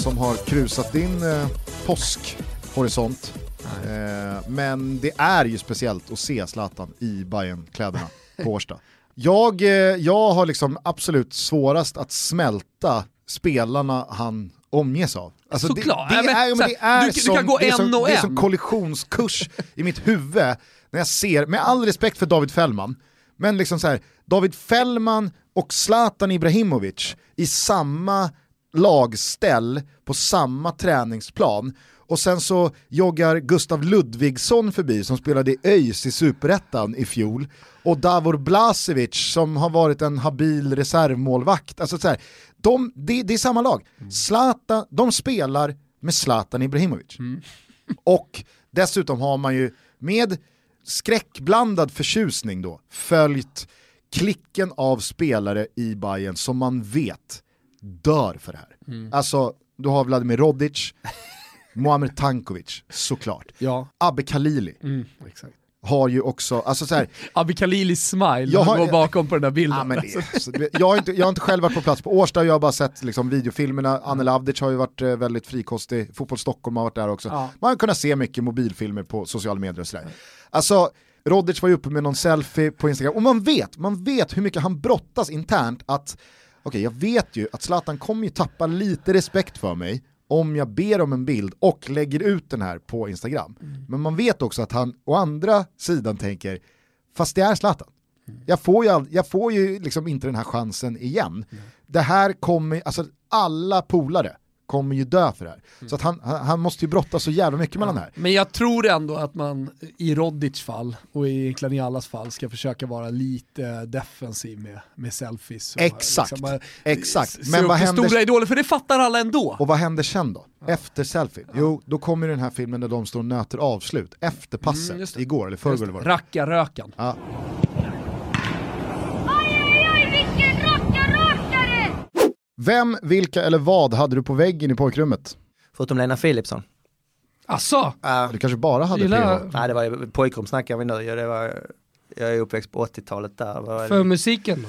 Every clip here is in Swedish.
som har krusat din eh, påskhorisont. Eh, men det är ju speciellt att se Zlatan i bayern kläderna på Årsta. Jag, eh, jag har liksom absolut svårast att smälta spelarna han omges av. Alltså Såklart. Det, det, Ja, men, är, men så här, det är du- kan gå det är som, en och det är som kollisionskurs i mitt huvud när jag ser, med all respekt för David Fällman, men liksom så här, David Fällman och Zlatan Ibrahimovic i samma lagställ på samma träningsplan och sen så joggar Gustav Ludvigsson förbi som spelade i ÖIS i Superettan i fjol och Davor Blasevic som har varit en habil reservmålvakt. Alltså så här, de, det, det är samma lag. Zlatan, de spelar med Zlatan Ibrahimovic. Och dessutom har man ju med skräckblandad förtjusning då följt klicken av spelare i Bayern som man vet dör för det här. Alltså, du har Vladimir Rodic, Muamer Tankovic, såklart. Ja. Abbe Khalili Mm, har ju också, alltså så här, Abbe Khalilis smile Jag har- går bakom på den där bilden. Ja, men det, så det- jag, har inte, jag har inte själv varit på plats på Årsta, jag har bara sett liksom, videofilmerna, Anne Lavdic har ju varit eh, väldigt frikostig, Fotboll Stockholm har varit där också. Ja. Man har kunnat se mycket mobilfilmer på sociala medier och sådär. Alltså, Rodic var ju uppe med någon selfie på Instagram, och man vet, man vet hur mycket han brottas internt att, okej jag vet ju att Zlatan kommer ju tappa lite respekt för mig om jag ber om en bild och lägger ut den här på Instagram. Men man vet också att han å andra sidan tänker, fast det är Zlatan. Jag får ju, jag får ju liksom inte den här chansen igen. Det här kommer, alltså alla polare kommer ju dö för det här. Så att han, han, han måste ju brottas så jävla mycket mellan det här. Men jag tror ändå att man i Rodic fall och i egentligen i allas fall ska försöka vara lite defensiv med, med selfies. Exakt, bara exakt. Men vad händer, stora idoler, för det fattar alla ändå. och vad händer sen då? Efter selfie? Jo, då kommer den här filmen där de står och nöter avslut, efter passet, Mm, just det. igår eller förrgår. Rackarrökan. Ja. Oj, oj, oj, vilken rackarrakare! Vem, vilka eller vad hade du på väggen i pojkrummet? Förutom Lena Philipsson. Asså? Du kanske bara hade Gillar- PH? Nej det var ju pojkrum snackar vi nu, det var, jag är uppväxt på 80-talet där. Var För musiken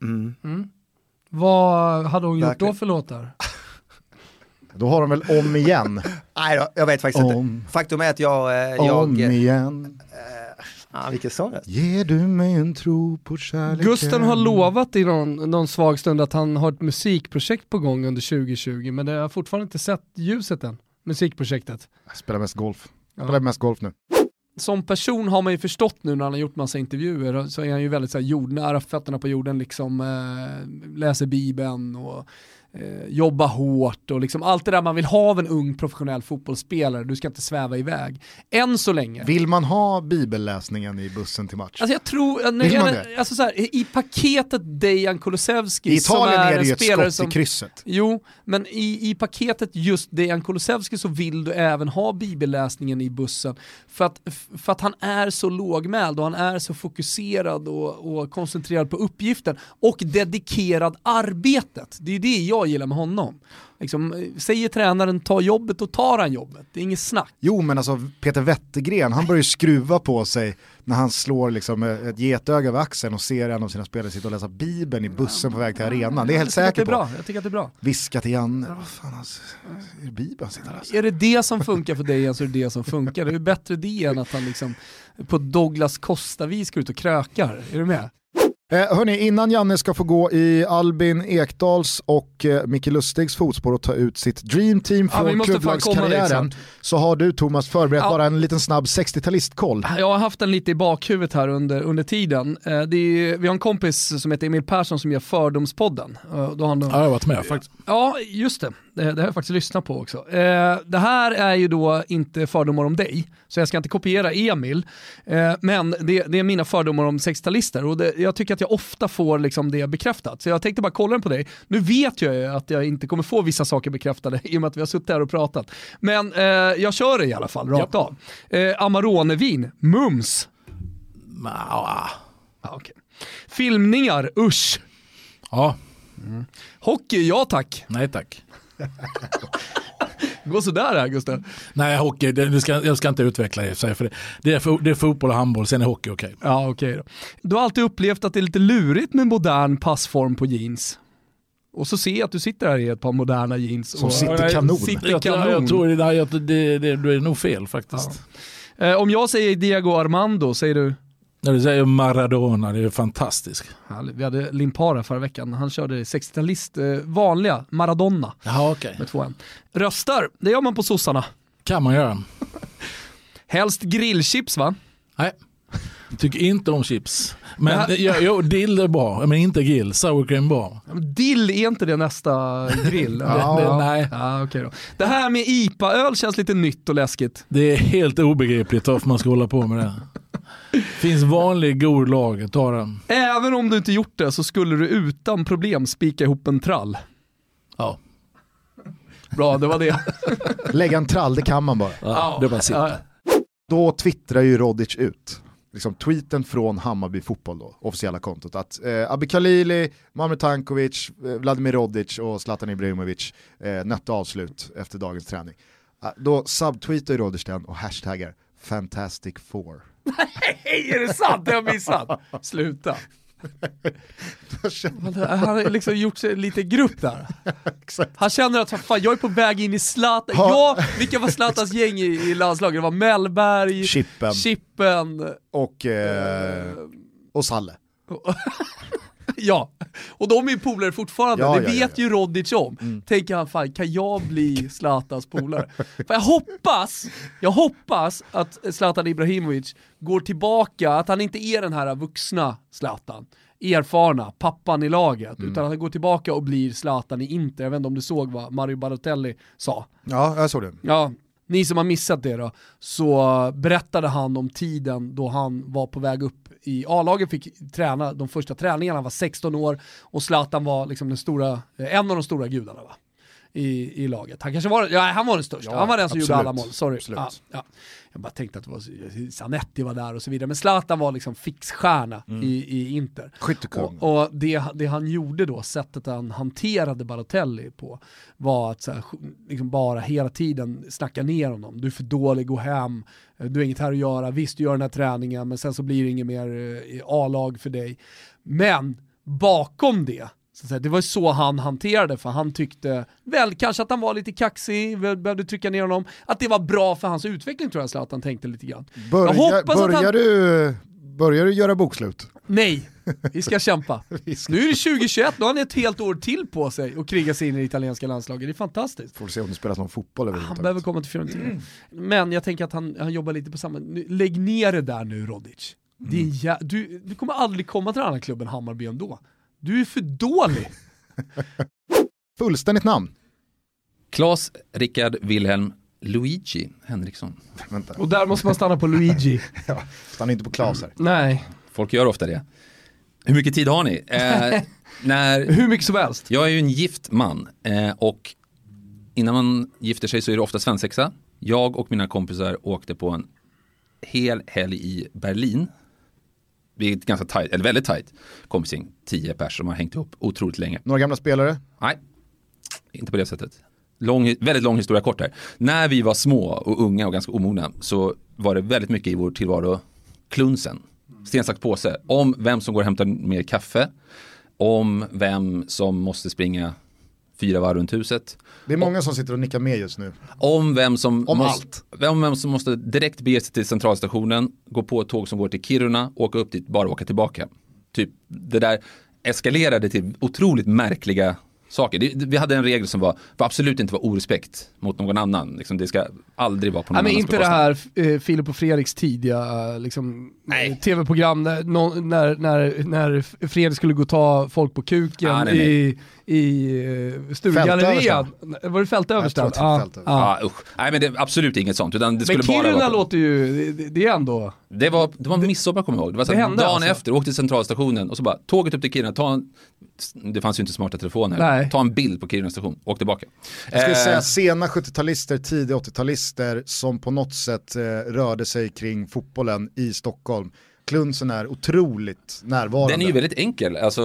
då? mm. Mm. Vad hade hon gjort Verkligen. då för låtar? Då har de väl om igen, Nej då, jag vet faktiskt Om. inte. Faktum är att jag, eh, om jag, igen. Ah, vilken sång Ger du mig en tro på kärleken? Gusten har lovat i någon, någon svag stund att han har ett musikprojekt på gång under 2020 men det har fortfarande inte sett ljuset än. Musikprojektet. Jag spelar mest golf. Jag spelar mest golf nu. Som person har man ju förstått nu när han har gjort massa intervjuer så är han ju väldigt så här, jordnära, fötterna på jorden, liksom eh, läser bibeln och eh, jobbar hårt och liksom allt det där man vill ha av en ung professionell fotbollsspelare, du ska inte sväva iväg. Än så länge. Vill man ha bibelläsningen i bussen till match? Alltså jag tror, när Vill man det? alltså så här, i paketet Dejan Kulusevski I Italien som är, är det ju ett skott som... i krysset. Jo, men i, i paketet just Dejan Kulusevski så vill du även ha bibelläsningen i bussen. För att, för att han är så lågmäld och han är så fokuserad och, och koncentrerad på uppgiften och dedikerad arbetet. Det är det jag gillar med honom. Liksom, eh, säger tränaren ta jobbet, och tar han jobbet. Det är inget snack. Jo men alltså Peter Wettergren, han börjar ju skruva på sig när han slår liksom ett getöga över axeln och ser en av sina spelare sitta och läsa bibeln i bussen på väg till arenan. Det är jag helt Jag säker på. bra. Jag tycker att det är bra. Viska till Janne, vad fan alltså, är det bibeln han sitter och läser? Är det det som funkar för dig så är det det som funkar. Det är bättre det än att han liksom på Douglas Costa-vis går ut och krökar. Är du med? Eh, hörni, innan Janne ska få gå i Albin Ekdals och eh, Micke Lustigs fotspår och ta ut sitt dream team Ja, från klubblagskarriären snart. så har du Thomas förberett Ja. bara en liten snabb 60-talistkoll. Jag har haft den lite i bakhuvudet här under, under tiden. Eh, Det är, vi har en kompis som heter Emil Persson som gör Fördomspodden. Eh, Då har han, Ja, jag har varit med faktiskt. Ja, just det. Det, det har jag faktiskt lyssnat på också. Eh, det här är ju då inte fördomar om dig, så jag ska inte kopiera Emil. Eh, men det, det är mina fördomar om 60-talister och det, jag tycker att jag ofta får liksom det bekräftat. Så jag tänkte bara kolla den på dig. Nu vet jag ju att jag inte kommer få vissa saker bekräftade i och med att vi har suttit här och pratat. Men eh, jag kör det i alla fall, rakt av. Eh, Amaronevin, mums. Ja, Ah, okej. Filmningar, usch. ja, Hockey, ja tack. nej tack. Gå sådär här Gustav. Nej, hockey, det, det ska, jag ska inte utveckla det för för det, det, är, fo- det är fotboll och handboll, sen är hockey okej. Ja okej då. Du har alltid upplevt att det är lite lurigt med modern passform på jeans. Och så ser jag att du sitter här i ett par moderna jeans. Som och, sitter kanon. Sitter kanon. jag, tror det, där, det, det, det är nog fel faktiskt. Eh, om jag säger Diego Armando, säger du? När du säger Maradona, det är fantastiskt. Härligt. Vi hade Limpara förra veckan, han körde 60-talist, eh, vanliga Maradona Ja, okej. med. Röstar, det gör man på sossarna. Kan man göra. Helst grillchips va? Nej. Tycker inte om chips. Men här- jo, dill är bra, men inte grill. Sour cream bra. Dill, är inte det nästa grill? Ja. Det, nej, Ja, okej då. Det här med IPA-öl känns lite nytt och läskigt. det är helt obegripligt varför man ska hålla på med det. Finns vanlig god lager, ta den. Även om du inte gjort det så skulle du utan problem spika ihop en trall. Ja, Bra, det var det. Lägga en trall, det kan man bara. ja det var sitt. Ja. Då twittrar ju Rodic ut, liksom tweeten från Hammarby Fotboll då, officiella kontot, att eh, Abi Khalili, Mamre Tankovic, eh, Vladimir Rodic och Zlatan Ibrahimovic eh, nötte avslut efter dagens träning. Ah, då subtweetar Rodic den och hashtaggar Fantastic Four. Hej, är det sant? Det har jag missat. Sluta. Han har liksom gjort sig lite grupp där. Exakt. Han känner att fan, jag är på väg in i Zlatan. Ja, vilka var Zlatans gäng i, i landslaget? Det var Mellberg, Chippen Chippen, och, eh, och Salle. ja. Och de är ju polare fortfarande, Ja, det ja, vet ja, ju Rodic om. Tänker han, fan kan jag bli Zlatans polare? För jag hoppas, jag hoppas att Zlatan Ibrahimovic går tillbaka, att han inte är den här vuxna Zlatan, erfarna, pappan i laget, utan att han går tillbaka och blir Zlatan i Inter. Jag vet inte om du såg vad Mario Balotelli sa. Ja, jag såg det. Ja, ni som har missat det då, så berättade han om tiden då han var på väg upp i A-laget, fick träna de första träningarna, han var 16 år och Zlatan var liksom den stora, eh, en av de stora gudarna va? I, i laget. Han kanske var, ja, han var den största, Ja, han var den som gjorde absolut. alla mål, sorry. Absolut. Ja, ja. Jag bara tänkte att det var, Zanetti var där och så vidare, men Zlatan var liksom fixstjärna i, i Inter. Skyttekung. Och, och det, det han gjorde då, sättet han hanterade Balotelli på, var att här, liksom bara hela tiden snacka ner honom. Du är för dålig, gå hem, du har inget här att göra, visst du gör den här träningen men sen så blir det inget mer eh, A-lag för dig. Men bakom det, säga, det var så han hanterade för han tyckte väl kanske att han var lite kaxig, behövde trycka ner honom, att det var bra för hans utveckling tror jag Zlatan tänkte lite grann. Börja, börjar, han- du, börjar du göra bokslut? Nej, vi ska kämpa. Nu är det 2021, nu har han ett helt år till på sig att kriga sig in i det italienska landslaget. Det är fantastiskt. Får se om det spelas någon fotboll Han överhuvudtaget. behöver komma till Fiorentina. Men jag tänker att han, han jobbar lite på samma... Lägg ner det där nu Rodic. En jä... du, du kommer aldrig komma till den här klubben Hammarby ändå. Du är för dålig. Fullständigt namn? Klas Rickard Wilhelm Luigi Henriksson. Vänta, Och där måste man stanna på Luigi. stanna inte på Klas här. Nej, Folk gör ofta det. Hur mycket tid har ni? Eh, när, hur mycket som helst. jag är ju en gift man eh, och innan man gifter sig så är det ofta svensexa. Jag och mina kompisar åkte på en hel helg i Berlin. Vi är ett ganska tajt, eller väldigt tajt kompisgäng, tio pers som har hängt ihop otroligt länge. Några gamla spelare? Nej, inte på det sättet. Lång, väldigt lång historia kort här. När vi var små och unga och ganska omogna så var det väldigt mycket i vår tillvaro klunsen. Sten, sax, påse. Om vem som går och hämtar mer kaffe. Om vem som måste springa fyra varv runt huset. Det är många som sitter och nickar med just nu. Om vem som, Om måste, om vem som måste direkt bege sig till centralstationen, gå på ett tåg som går till Kiruna, åka upp dit, bara åka tillbaka. Typ det där eskalerade till otroligt märkliga saker. Det, vi hade en regel som var, var absolut inte var orespekt mot någon annan. Liksom, det ska aldrig vara på någon Nej, men inte det här eh, Filip och Fredriks tidiga eh, liksom, eh, tv-program när, när, när, när Fredrik skulle gå och ta folk på kuken Ah, nej, nej. i, i eh, Sturegallerian. Var det är Ja, Fältöversten. ja. Ah, usch. Nej men det är absolut inget sånt. Utan det skulle Men bara Kiruna vara på- låter ju, det, det är ändå... Det var, det var midsommar kommer jag ihåg. Det var så Det dagen alltså? efter, åkte till centralstationen och så bara tåget upp till Kiruna, ta en, det fanns ju inte smarta telefoner, Nej. Ta en bild på Kiruna station, åk tillbaka. Jag skulle Eh, säga sena 70-talister, tidiga 80-talister som på något sätt eh, rörde sig kring fotbollen i Stockholm. Klunsen är otroligt närvarande. Den är ju väldigt enkel, alltså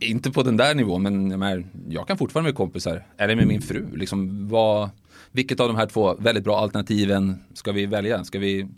inte på den där nivån men jag, kan fortfarande med kompisar, eller med min fru, liksom vad, vilket av de här två väldigt bra alternativen ska vi välja? Ska vi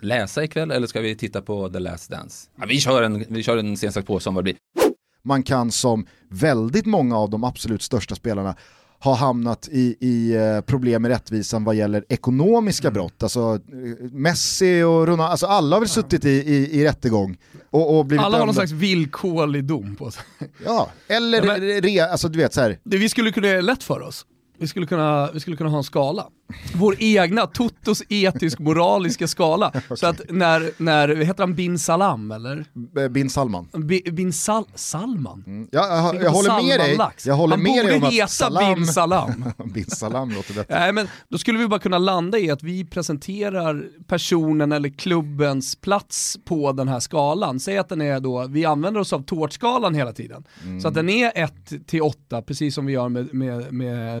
läsa ikväll eller ska vi titta på The Last Dance? Ja, vi kör en, vi kör en sen sagt på som vad det blir. Man kan som väldigt många av de absolut största spelarna ha hamnat i, i eh, problem med rättvisan vad gäller ekonomiska Mm. brott. Alltså eh, Messi och Ronaldo, alltså alla har väl suttit i, i, i rättegång och, och blivit Alla har någon slags villkorlig dom på sig. Ja, eller Ja, men- re, alltså du vet så här. Det vi skulle kunna göra lätt för oss. Vi skulle, kunna, vi skulle kunna ha en skala. Vår egna, Totos etisk-moraliska skala. Så att när, när, heter han bin Salam eller? bin Salman. Bi, bin Sal, Salman? Mm. Ja, jag, Tänk jag, på håller med dig, Salman-lax. jag håller Han med dig om att heta Salam, bin Salam. bin Salam låter bättre. Nej, men då skulle vi bara kunna landa i att vi presenterar personen eller klubbens plats på den här skalan. Säg att den är då, vi använder oss av tårtskalan hela tiden. Så att den är 1 till 8, precis som vi gör med, med, med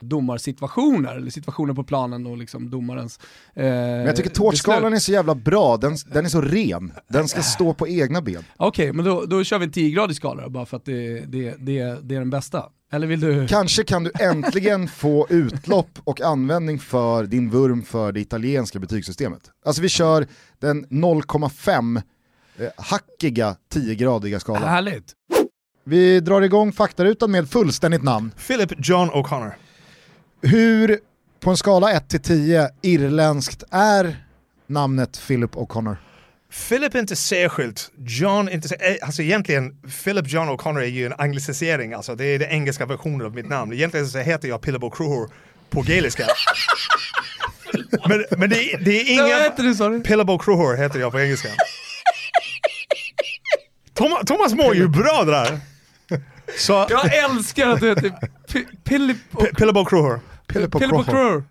Domarsituationer, eller situationer på planen och liksom domarens... Eh, Men jag tycker tårtskalan är så jävla bra, den, den är så ren. Den ska stå på egna ben. Okej, men då, då kör vi en 10-gradig skala då, bara för att det, det, det, det är den bästa. Eller vill du... Kanske kan du äntligen få utlopp och användning för din vurm för det italienska betygssystemet. Alltså vi kör den 0,5 eh, hackiga 10-gradiga skalan. Härligt. Vi drar igång faktarutan med fullständigt namn. Philip John O'Connor. Hur, på en skala 1 till 10, irländskt är namnet Philip O'Connor? Philip är inte särskilt, John inte särskilt, alltså egentligen Philip John O'Connor är ju en anglicisering, alltså det är den engelska versionen av mitt namn. Egentligen så heter jag Philip O'Crohor på gaeliska. men, men det, det är ingen... heter du sa du? Philip O'Crohor heter jag på engelska. Thomas, Thomas mår ju bra det där. Så, Jag älskar att du heter P- Philip och P- Philip O'Crohor. Philip Philip O'Crohor.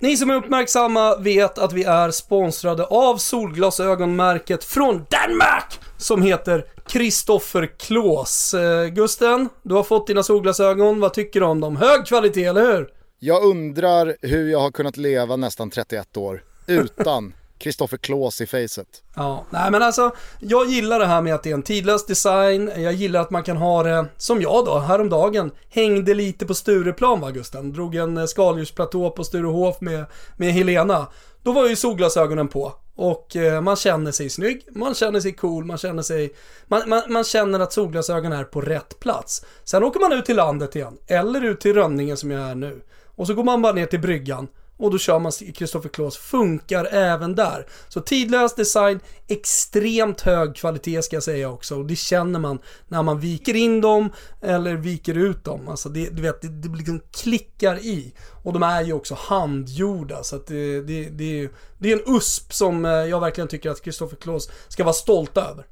Ni som är uppmärksamma vet att vi är sponsrade av solglasögonmärket från Danmark som heter Kristoffer Klås. Eh, Gusten, du har fått dina solglasögon. Vad tycker du om dem? Hög kvalitet, eller hur? Jag undrar hur jag har kunnat leva nästan 31 år utan Kristoffer Klås i facet. Ja, nej men alltså, jag gillar det här med att det är en tidlös design, jag gillar att man kan ha det, som jag då, häromdagen, hängde lite på Stureplan va Gusten, drog en eh, skaldjursplatå på Sturehof med, med Helena. Då var ju solglasögonen på och eh, man känner sig snygg, man känner sig cool, man känner sig, man, man, man känner att solglasögonen är på rätt plats. Sen åker man ut till landet igen, eller ut till Rönningen som jag är nu. Och så går man bara ner till bryggan och då kör man Kristoffer Klås, funkar även där. Så tidlös design, extremt hög kvalitet ska jag säga också. Och det känner man när man viker in dem eller viker ut dem. Alltså det, du vet, det, det liksom klickar i. Och de är ju också handgjorda så att det, det, det, är- det är en USP som eh, jag verkligen tycker att Kristoffer Klås ska vara stolta över.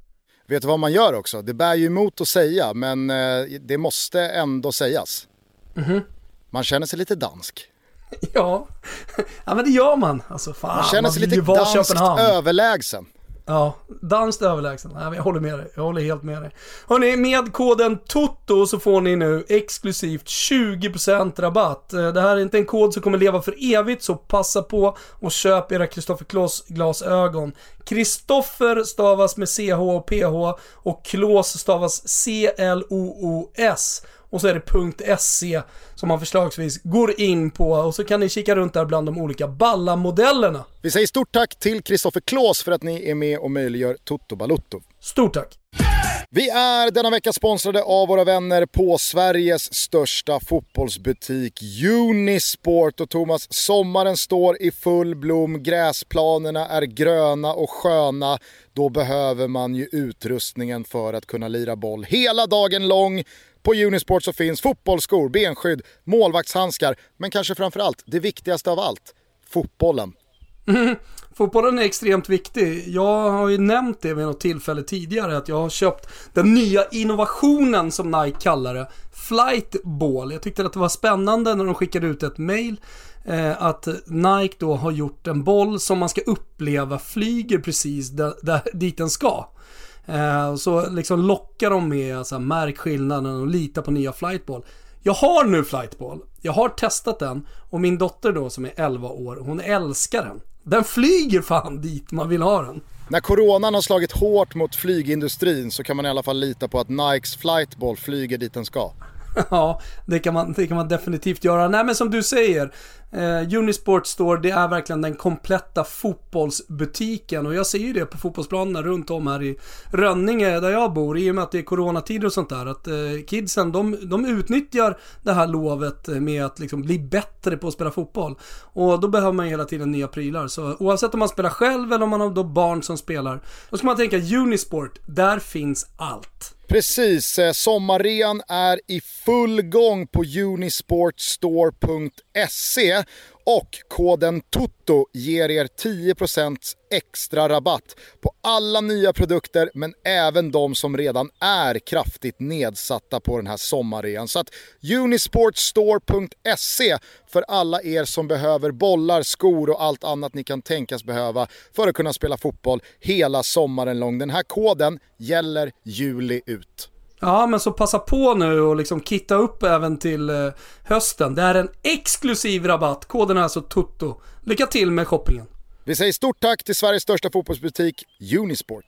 Vet du vad man gör också? Det bär ju emot att säga, men eh, det måste ändå sägas. Man känner sig lite dansk. Ja, ja men det gör man. Alltså fan, Man känner sig vill lite danskt Köpenhamn. överlägsen. Ja, danskt överlägsen. Nej, jag håller med dig. Jag håller helt med dig. Hörni, med koden TOTO så får ni nu exklusivt 20% rabatt. Eh, Det här är inte en kod som kommer leva för evigt, så passa på och köp era Kristoffer Kloss glasögon. Kristoffer stavas med CH och PH och Klås stavas C-L-O-O-S. Och så är det .se som man förslagsvis går in på och så kan ni kika runt där bland de olika balla modellerna. Vi säger stort tack till Kristoffer Klås för att ni är med och möjliggör Toto Balutto. Stort tack! Vi är denna vecka sponsrade av våra vänner på Sveriges största fotbollsbutik Unisport. Och Thomas, sommaren står i full blom, gräsplanerna är gröna och sköna. Då behöver man ju utrustningen för att kunna lira boll hela dagen lång. På Unisport så finns fotbollsskor, benskydd, målvaktshandskar, men kanske framförallt det viktigaste av allt, fotbollen. Fotbollen är extremt viktig. Jag har ju nämnt det vid något tillfälle tidigare att jag har köpt den nya innovationen som Nike kallar det. Flightball. Jag tyckte att det var spännande när de skickade ut ett mail eh, att Nike då har gjort en boll som man ska uppleva flyger precis där, där, dit den ska. Eh, så liksom lockar de med alltså, märk skillnaden och lita på nya Flightball. Jag har nu Flightball. Jag har testat den och min dotter då som är 11 år, hon älskar den. Den flyger fan dit man vill ha den. När coronan har slagit hårt mot flygindustrin så kan man i alla fall lita på att Nikes flightball flyger dit den ska. Ja, det kan, man, det kan man definitivt göra. Nej men som du säger, eh, Unisport Store, det är verkligen den kompletta fotbollsbutiken. Och jag ser ju det på fotbollsplanerna runt om här i Rönninge där jag bor. I och med att det är coronatider och sånt där. Att eh, kidsen, de, de utnyttjar det här lovet med att liksom bli bättre på att spela fotboll. Och då behöver man hela tiden nya prylar. Så oavsett om man spelar själv eller om man har då barn som spelar. Då ska man tänka Unisport, där finns allt. Precis, eh, sommaren är i full gång på unisportstore.se och koden TOTO ger er 10% extra rabatt på alla nya produkter men även de som redan är kraftigt nedsatta på den här sommarrean. Så att unisportstore.se för alla er som behöver bollar, skor och allt annat ni kan tänkas behöva för att kunna spela fotboll hela sommaren lång. Den här koden gäller juli ut. Ja, men så passa på nu och liksom kitta upp även till eh, hösten. Det är en exklusiv rabatt. Koden är alltså TUTTO. Lycka till med shoppingen. Vi säger stort tack till Sveriges största fotbollsbutik Unisport.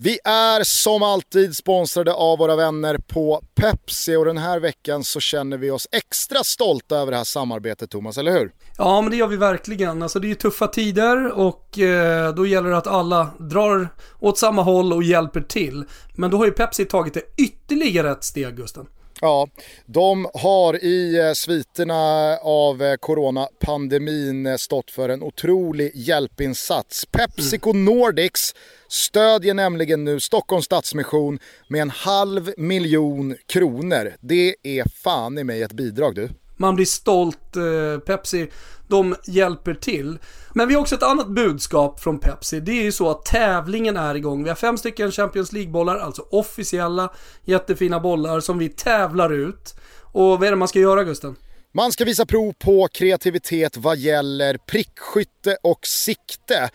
Vi är som alltid sponsrade av våra vänner på Pepsi och den här veckan så känner vi oss extra stolta över det här samarbetet Thomas, eller hur? Ja, men det gör vi verkligen. Alltså det är ju tuffa tider och eh, då gäller det att alla drar åt samma håll och hjälper till. Men då har ju Pepsi tagit det ytterligare ett steg, Gusten. Ja, de har i eh, sviterna av eh, coronapandemin eh, stått för en otrolig hjälpinsats. Pepsico Nordics stödjer nämligen nu Stockholms Stadsmission med en halv miljon kronor. Det är fan i mig ett bidrag du. Man blir stolt. Eh, Pepsi, de hjälper till. Men vi har också ett annat budskap från Pepsi. Det är ju så att tävlingen är igång. Vi har fem stycken Champions League-bollar, alltså officiella jättefina bollar som vi tävlar ut. Och vad är det man ska göra Gusten? Man ska visa prov på kreativitet vad gäller prickskytte och sikte.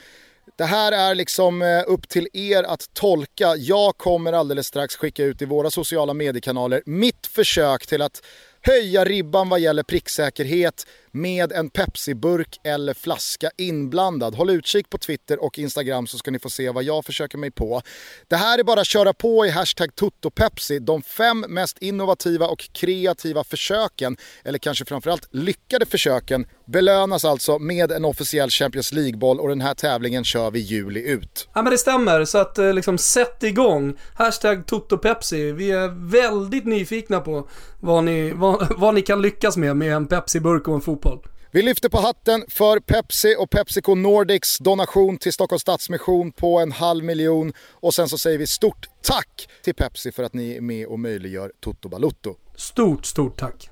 Det här är liksom eh, upp till er att tolka. Jag kommer alldeles strax skicka ut i våra sociala mediekanaler mitt försök till att höja ribban vad gäller pricksäkerhet med en Pepsi-burk eller flaska inblandad. Håll utkik på Twitter och Instagram så ska ni få se vad jag försöker mig på. Det här är bara att köra på i hashtag TuttoPepsi. De fem mest innovativa och kreativa försöken, eller kanske framförallt lyckade försöken, belönas alltså med en officiell Champions League-boll och den här tävlingen kör vi juli ut. Ja men det stämmer, så att eh, liksom sätt igång. Hashtag totopepsi. Vi är väldigt nyfikna på vad ni, vad, vad ni kan lyckas med med en Pepsi-burk och en fotboll. Vi lyfter på hatten för Pepsi och Pepsico Nordics donation till Stockholms Stadsmission på en halv miljon. Och sen så säger vi stort tack till Pepsi för att ni är med och möjliggör Toto Balutto. Stort, stort tack.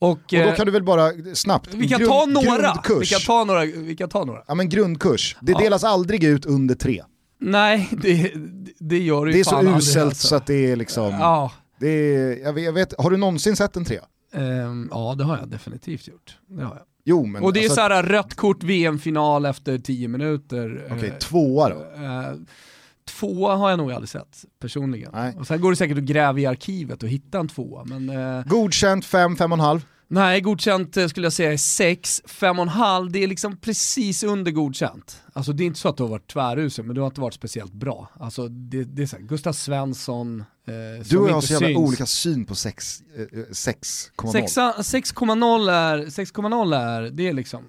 Och, och då eh, kan du väl bara snabbt, Vi kan grund- ta några. grundkurs. Vi kan ta några. Vi kan ta några. Ja men grundkurs, det Ja. delas aldrig ut under tre. Nej, det, det gör det ju Det är så uselt alltså. så att det är liksom... Ja. Det är, jag, vet, jag vet, har du någonsin sett en trea? Ehm, ja, det har jag definitivt gjort. Det har jag. Jo men... och det är alltså- så här rött kort VM-final efter 10 minuter. Okej, Eh, tvåa då? eh, tvåa har jag nog aldrig sett personligen. Och sen går det säkert att gräva i arkivet och hitta en tvåa. Men, eh, Godkänt 5, 5,5? Nej, godkänt eh, skulle jag säga är 6. 5,5 det är liksom precis under godkänt. Alltså det är inte så att du har varit tvärusel, men du har inte varit speciellt bra. Alltså det, det är så här, Gustav Svensson, eh, Du och jag har så jävla syns. olika syn på sex, eh, eh, 6,0. Sexa- 6,0 är, 6,0 är, det är liksom,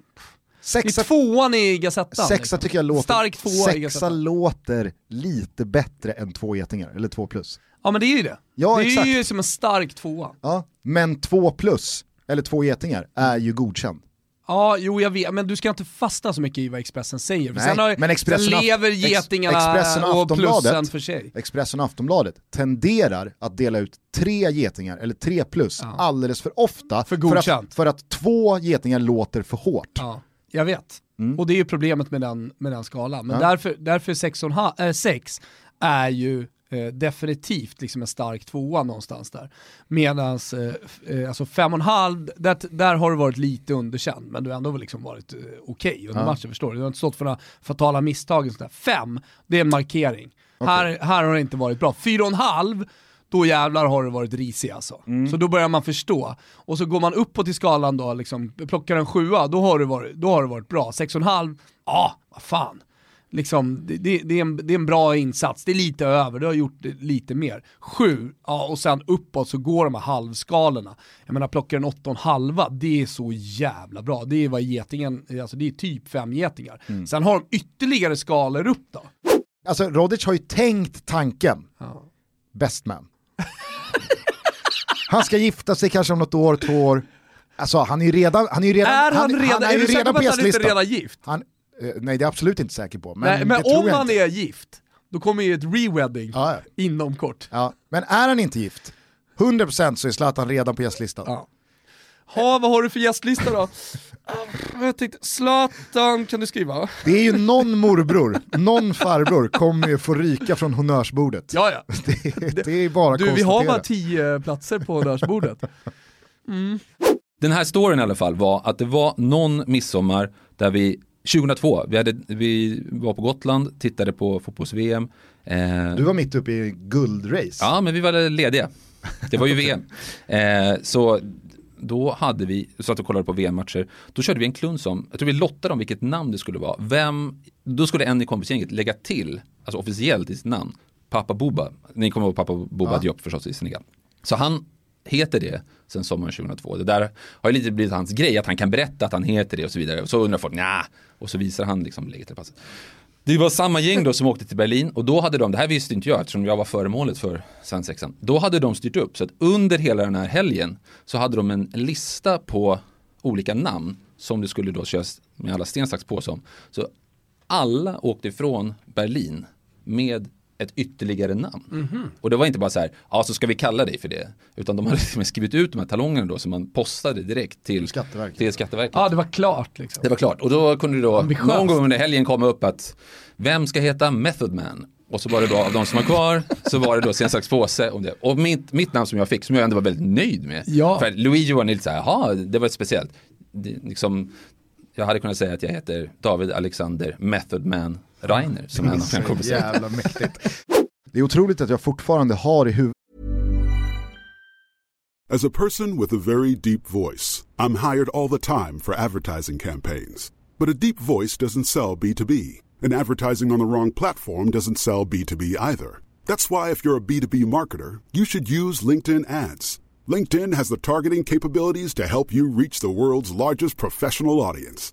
Sexa, Det är tvåan i Gazettan. sexa liksom. tycker jag låter, Stark tvåa i sexa Gazettan. låter lite bättre än två getingar, eller två plus. Ja men det är ju det. Ja, det är exakt. ju som en stark tvåa. Ja, men två plus, eller två getingar, är ju godkänd. Ja, jo jag vet, men du ska inte fastna så mycket i vad Expressen säger. Nej, har, men Expressen lever getingarna Expressen och och plussen för sig. Expressen och Aftonbladet tenderar att dela ut tre getingar, eller tre plus, Ja. alldeles för ofta För för att, för att två getingar låter för hårt. Ja, jag vet. Mm. Och det är ju problemet med den, med den skalan. Men Ja. därför, därför 6,5 äh, sex är ju eh, definitivt liksom en stark tvåa någonstans där. Medan eh, eh, alltså 5,5, där, där har du varit lite underkänd, men du har ändå liksom varit eh, okej under Ja. matchen, förstår du? Du har inte stått för några fatala misstag. och sånt där. Fem, det är en markering. Här, här har det inte varit bra. 4,5, då jävlar har det varit risig alltså. Mm. Så då börjar man förstå. Och så går man uppåt i skalan då, liksom, plockar en sjua, då har det varit, då har det varit bra. 6,5, ja, vad fan. Liksom, det, det, det, är en, det är en bra insats, det är lite över, du har gjort lite mer. Sju, ja och sen uppåt så går de här halvskalorna. Jag menar plockar en åtta och en halva, det är så jävla bra. Det är vad getingen, alltså det är typ fem getingar. Mm. Sen har de ytterligare skalor upp då. Alltså Rodic har ju tänkt tanken, Ja. best man. han ska gifta sig kanske om något år, två år. Alltså han är ju redan, han är ju redan, Är han, redan, är är ju redan på han gästlistan. redan gift? Han, nej det är jag absolut inte säker på. Men, Nej, men om han inte. är gift, då kommer ju ett re-wedding Ja, ja. inom kort. Ja, men är han inte gift, 100% så är Zlatan redan på gästlistan. Ja. Ha, vad har du för gästlista då? Ah, Jag tänkte, Zlatan kan du skriva? Det är ju någon morbror, någon farbror kommer ju få ryka från honnörsbordet. Ja, ja. Det, det är bara att Du, vi har bara tio platser på honnörsbordet. Den här storyn i alla fall var att det var någon midsommar där vi 2002, vi, hade, vi var på Gotland, tittade på fotbolls-VM. Eh, Du var mitt uppe i guldrace. Ja, men vi var lediga. Det var ju VM. Eh, så då hade vi, så att vi kollade på VM-matcher, då körde vi en kluns om, jag tror vi lottade om vilket namn det skulle vara. Vem, då skulle en i kompisgänget lägga till, alltså officiellt i sitt namn, Papa Boba. Ni kommer ihåg Papa Boba Ja. Diop förstås i Senegal. Så han heter det sen sommaren 2002. Det där har ju lite blivit hans grej, att han kan berätta att han heter det och så vidare. Och så undrar folk, nja, och så visar han liksom läget passet. Det var samma gäng då som åkte till Berlin och då hade de, det här visste inte jag eftersom jag var föremålet för svensexan, då hade de styrt upp så att under hela den här helgen så hade de en lista på olika namn som det skulle då köras med alla sten, sax, påse om. Så alla åkte ifrån Berlin med ett ytterligare namn. Och det var inte bara så här, ja så ska vi kalla dig för det. Utan de hade skrivit ut de här talongerna då som man postade direkt till Skatteverket. Till Skatteverket. Ja, det var klart liksom. Det var klart. Och då kunde det då Ambitiöst. någon gång under helgen komma upp att vem ska heta Method Man? Och så var det då av de som var kvar så var det då sen slags påse om det. Och mitt, mitt namn som jag fick som jag ändå var väldigt nöjd med. Ja. För Luigi var lite så här, jaha det var ett speciellt. Det, liksom, jag hade kunnat säga att jag heter David Alexander Method Man Reiner som en av mina kompisar. jävla mäktigt. Det är otroligt att jag fortfarande har i huvudet As a person with a very deep voice, I'm hired all the time for advertising campaigns. But a deep voice doesn't sell B2B, and advertising on the wrong platform doesn't sell B2B either. That's why, if you're a B2B marketer, you should use LinkedIn ads. LinkedIn has the targeting capabilities to help you reach the world's largest professional audience.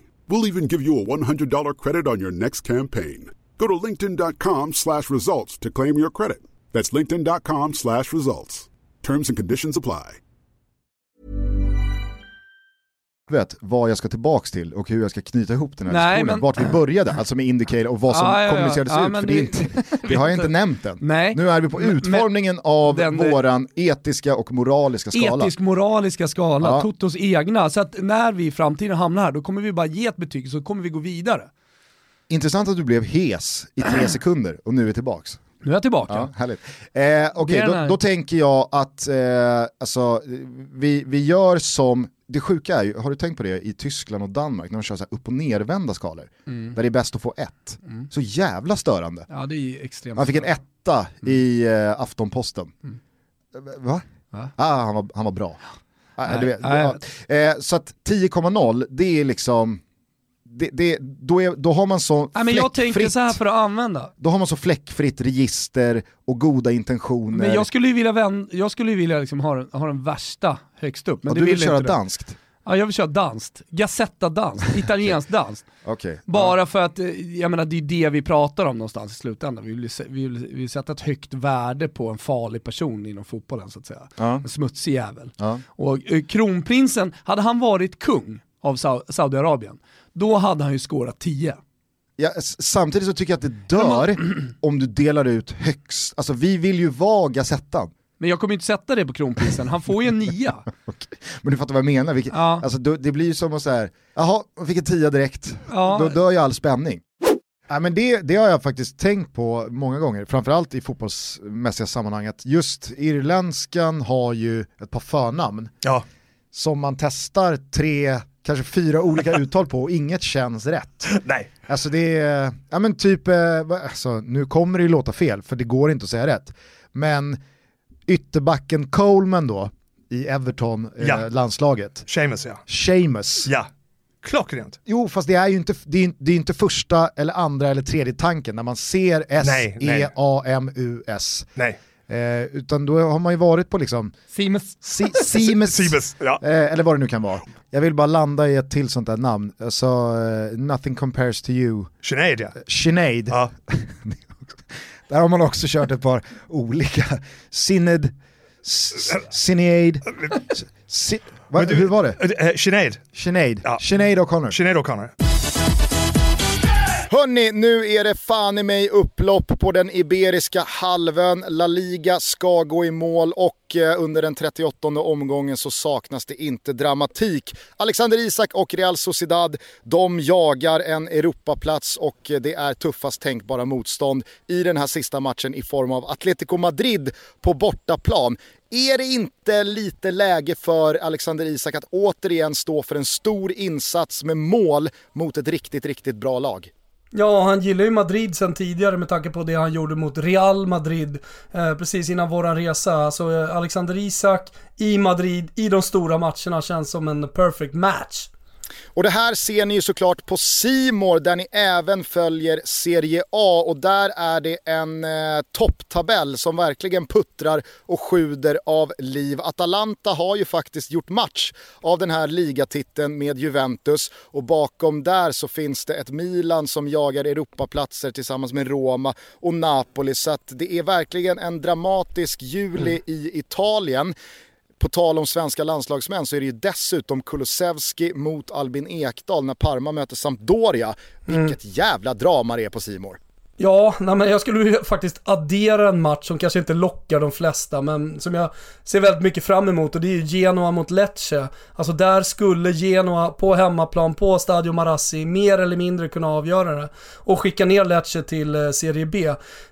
We'll even give you a $100 credit on your next campaign. Go to linkedin.com slash results to claim your credit. That's linkedin.com slash results. Terms and conditions apply. Vad jag ska tillbaks till och hur jag ska knyta ihop den här Nej, diskussionen. men- Vart vi började, alltså med Indicator och vad som Ja, ja, ja. kommunicerades Ja, ut. men För det, inte, det har jag inte nämnt än. Nej. Nu är vi på Men- utformningen av den- våran etiska och moraliska skala. Etisk-moraliska skala, Ja. Totos egna. Så att när vi i framtiden hamnar här, då kommer vi bara ge ett betyg så kommer vi gå vidare. Intressant att du blev hes i tre sekunder och nu är tillbaks. Nu är jag tillbaka. Ja, härligt. Eh, Okej, den då, då tänker jag att eh, alltså, vi, vi gör som det sjuka är ju, har du tänkt på det i Tyskland och Danmark när de kör så upp och nervända skalor? Mm. Där det är bäst att få ett. Så jävla störande. Ja det är ju extremt. Han fick en etta i eh, Aftonposten. Mm. Eh, Va? Va? Ah, han, var, han var bra. Ah, Nej, vet, nej, ja. eh, så att 10,0 det är liksom, det, det, då, är, då har man så Nej, men jag tänker fläckfritt, så här för att använda. då har man så fläckfritt register och goda intentioner. Men jag skulle ju vilja, vän, jag skulle vilja liksom ha, den- ha den värsta högst upp. Men ja, du vill vill köra danskt? Ja, jag vill köra danskt. Gazzetta-danskt, italiensk dans. Okej. Bara för att, eh, jag menar det är det vi pratar om någonstans i slutändan. Vi vill, vi vill, vi vill sätta ett högt värde på en farlig person inom fotbollen så att säga. Ja. En smutsig jävel. Ja. Och eh, kronprinsen, hade han varit kung av Sau- Saudiarabien, då hade han ju skårat 10. Ja, samtidigt så tycker jag att det dör om du delar ut högst, alltså vi vill ju vara Gazettan. Men jag kommer inte sätta det på kronprinsen, han får ju en nia. Men du fattar vad jag menar, Vilket, Ja. alltså, det blir ju som att säga, jaha, jag fick en tia direkt, Ja. då dör ju all spänning. Ja, men det, det har jag faktiskt tänkt på många gånger, framförallt i fotbollsmässiga sammanhang, att just irländskan har ju ett par förnamn Ja. som man testar tre, kanske fyra olika uttal på och inget känns rätt. Nej. Alltså det är, ja men typ, eh, alltså, nu kommer det ju låta fel för det går inte att säga rätt. Men ytterbacken Coleman då, i Everton, eh, Ja. landslaget. Seamus ja. Seamus. Ja. Klockrent. Jo, fast det är ju inte, det är, det är inte första eller andra eller tredje tanken när man ser E Nej. S-E-A-M-U-S. Nej. Eh, utan då har man ju varit på liksom Siemens. Si- Siemens, Siemens, ja. eh, eller vad det nu kan vara. Jag vill bara landa i ett till sånt där namn. Jag sa eh, Nothing compares to you. Sinead ja. Sinead. ja. Där har man också kört ett par olika. Synod, S- Sinead, Si- va, Men du- hur var det? Eh, Sinead. Sinead, Ja. Sinead O'Connor. Sinead O'Connor. Hörni, nu är det fan i mig upplopp på den Iberiska halvön. La Liga ska gå i mål och eh, under den 38 omgången så saknas det inte dramatik. Alexander Isak och Real Sociedad, de jagar en Europaplats och eh, det är tuffast tänkbara motstånd i den här sista matchen i form av Atletico Madrid på bortaplan. Är det inte lite läge för Alexander Isak att återigen stå för en stor insats med mål mot ett riktigt, riktigt bra lag? Ja, han gillar ju Madrid sen tidigare med tanke på det han gjorde mot Real Madrid eh, precis innan våran resa. Alltså eh, Alexander Isak i Madrid i de stora matcherna känns som en perfect match. Och det här ser ni ju såklart på Simor där ni även följer Serie A och där är det en eh, topptabell som verkligen puttrar och sjuder av liv. Atalanta har ju faktiskt gjort match av den här ligatiteln med Juventus och bakom där så finns det ett Milan som jagar Europaplatser tillsammans med Roma och Napoli så att det är verkligen en dramatisk juli i Italien. På tal om svenska landslagsmän så är det ju dessutom Kulusevski mot Albin Ekdal när Parma möter Sampdoria. Vilket jävla drama det är på Simor. Ja, nej men jag skulle faktiskt addera en match som kanske inte lockar de flesta, men som jag ser väldigt mycket fram emot och det är ju Genoa mot Lecce. Alltså där skulle Genoa på hemmaplan, på Stadio Marassi, mer eller mindre kunna avgöra det. Och skicka ner Lecce till eh, Serie B.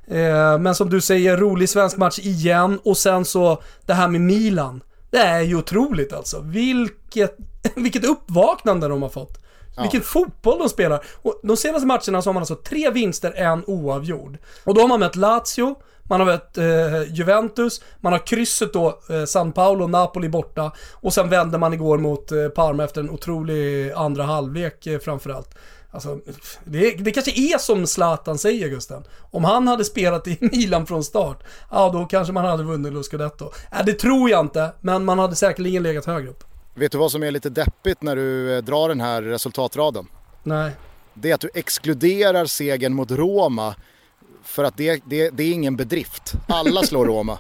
Eh, men som du säger, rolig svensk match igen och sen så det här med Milan. Det är ju otroligt alltså. Vilket, vilket uppvaknande de har fått. Vilken fotboll de spelar. Och de senaste matcherna så har man alltså tre vinster, en oavgjord. Och då har man mött Lazio, man har mött eh, Juventus, man har krysset då eh, San Paolo, Napoli borta och sen vände man igår mot eh, Parma efter en otrolig andra halvlek eh, framförallt. Alltså, det, det kanske är som Zlatan säger Gusten. Om han hade spelat i Milan från start, ja då kanske man hade vunnit Lo Scudetto. Äh, det tror jag inte, men man hade säkerligen legat högre upp. Vet du vad som är lite deppigt när du eh, drar den här resultatraden? Nej. Det är att du exkluderar segern mot Roma för att det, det, det är ingen bedrift. Alla slår Roma.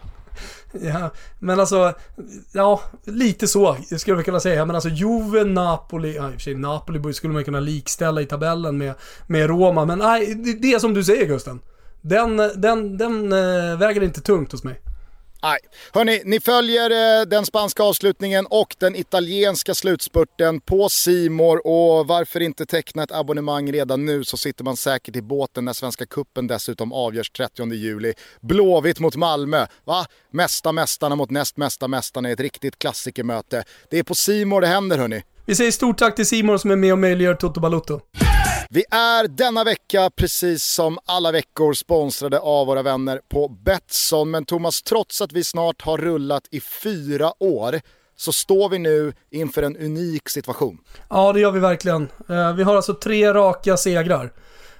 Ja, men alltså, ja, lite så skulle vi kunna säga. Men alltså Juve, Napoli, ja i och för sig Napoli skulle man kunna likställa i tabellen med, med Roma. Men nej, det, är som du säger Gusten. Den, den, den eh, väger inte tungt hos mig. Nej. Hörni, ni följer eh, den spanska avslutningen och den italienska slutspurten på Simor och varför inte teckna ett abonnemang redan nu så sitter man säkert i båten när Svenska Kuppen dessutom avgörs 30 juli. Blåvitt mot Malmö, va? Mesta mästarna mot näst mesta mästarna i ett riktigt klassikermöte. Det är på Simor det händer hörni. Vi säger stort tack till Simor som är med och möjliggör Toto Balutto. Vi är denna vecka, precis som alla veckor, sponsrade av våra vänner på Betsson. Men Thomas, trots att vi snart har rullat i fyra år så står vi nu inför en unik situation. Ja, det gör vi verkligen. Eh, Vi har alltså tre raka segrar.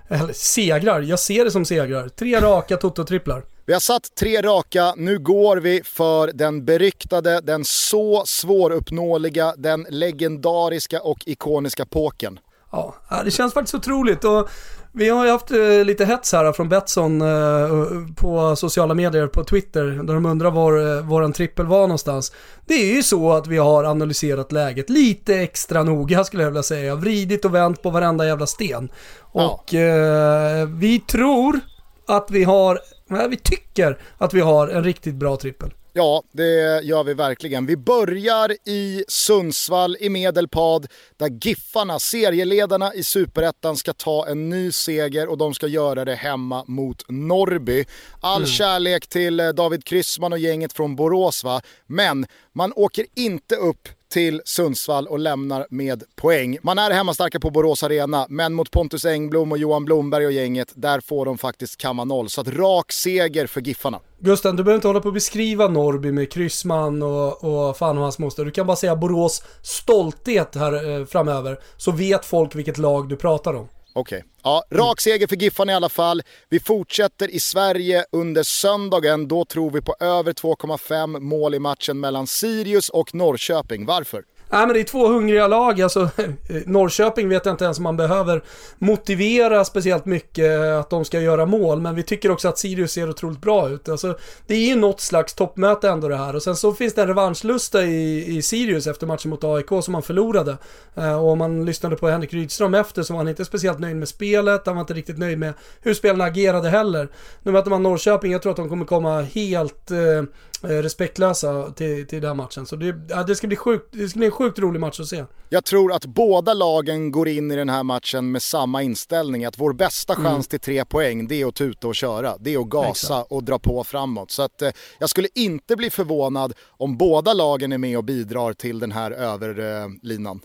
Eller segrar, jag ser det som segrar. Tre raka Toto-tripplar. Vi har satt tre raka, nu går vi för den beryktade, den så svåruppnåeliga, den legendariska och ikoniska påken. Ja, ja, det känns faktiskt otroligt och vi har ju haft eh, lite hets här från Betsson eh, på sociala medier, på Twitter, där de undrar var eh, våran trippel var någonstans. Det är ju så att vi har analyserat läget lite extra noga skulle jag vilja säga, vridit och vänt på varenda jävla sten. Och eh, vi tror att vi har, nej, vi tycker att vi har en riktigt bra trippel. Ja, det gör vi verkligen. Vi börjar i Sundsvall i Medelpad där Giffarna, serieledarna i Superettan, ska ta en ny seger och de ska göra det hemma mot Norrby. All Mm. kärlek till eh, David Kryssman och gänget från Borås va, men man åker inte upp till Sundsvall och lämnar med poäng. Man är hemmastarka på Borås Arena, men mot Pontus Engblom och Johan Blomberg och gänget, där får de faktiskt kamma noll. Så att rak seger för Giffarna. Gusten, du behöver inte hålla på att beskriva Norrby med Kryssman och, och fan och hans moster. Du kan bara säga Borås stolthet här eh, framöver, så vet folk vilket lag du pratar om. Okej. Ja, rak seger för Giffarna i alla fall. Vi fortsätter i Sverige under söndagen. Då tror vi på över 2,5 mål i matchen mellan Sirius och Norrköping. Varför? Nej men det är två hungriga lag, alltså Norrköping vet jag inte ens om man behöver motivera speciellt mycket att de ska göra mål, men vi tycker också att Sirius ser otroligt bra ut. Alltså, det är ju något slags toppmöte ändå det här och sen så finns det en revanschlusta i, i Sirius efter matchen mot AIK som man förlorade. Eh, och om man lyssnade på Henrik Rydström efter så var han inte speciellt nöjd med spelet, han var inte riktigt nöjd med hur spelarna agerade heller. Nu möter man Norrköping, jag tror att de kommer komma helt eh, respektlösa till, till den matchen. Så det, ja, det, ska bli sjukt, det ska bli en sjukt rolig match att se. Jag tror att båda lagen går in i den här matchen med samma inställning. Att vår bästa chans Mm. till tre poäng, det är att tuta och köra. Det är att gasa Exakt. och dra på framåt. Så att, eh, jag skulle inte bli förvånad om båda lagen är med och bidrar till den här överlinan.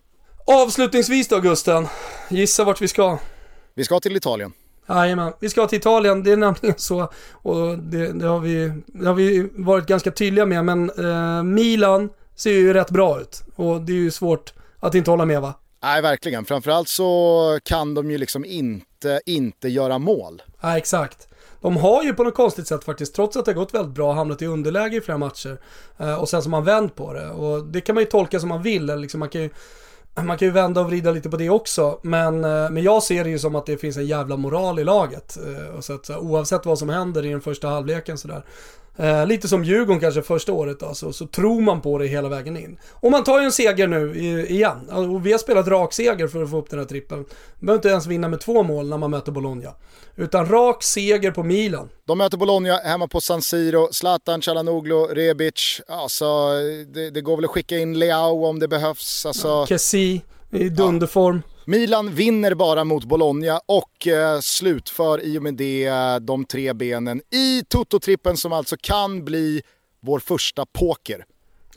Avslutningsvis då Gusten, gissa vart vi ska? Vi ska till Italien. Jajamän, vi ska till Italien, det är nämligen så, och det, det, har, vi, det har vi varit ganska tydliga med, men eh, Milan ser ju rätt bra ut. Och det är ju svårt att inte hålla med va? Nej, verkligen. Framförallt så kan de ju liksom inte, inte göra mål. Ja, exakt. De har ju på något konstigt sätt faktiskt, trots att det har gått väldigt bra, hamnat i underläge i flera matcher. Eh, och sen har man vänt på det. Och det kan man ju tolka som man vill, eller liksom man kan ju man kan ju vända och vrida lite på det också, men, eh, men jag ser det ju som att det finns en jävla moral i laget. Eh, och så att, så oavsett vad som händer i den första halvleken sådär. Eh, lite som Djurgården kanske första året då, så, så tror man på det hela vägen in. Och man tar ju en seger nu i, igen. Och vi har spelat rak seger för att få upp den här trippen. Man behöver inte ens vinna med två mål när man möter Bologna. Utan rak seger på Milan. De möter Bologna hemma på San Siro. Zlatan, Calhanoglu, Rebic. Alltså, det, det går väl att skicka in Leao om det behövs. Alltså, Kessi i dunderform. Milan vinner bara mot Bologna och eh, slutför i och med det eh, de tre benen i Toto-trippen som alltså kan bli vår första poker.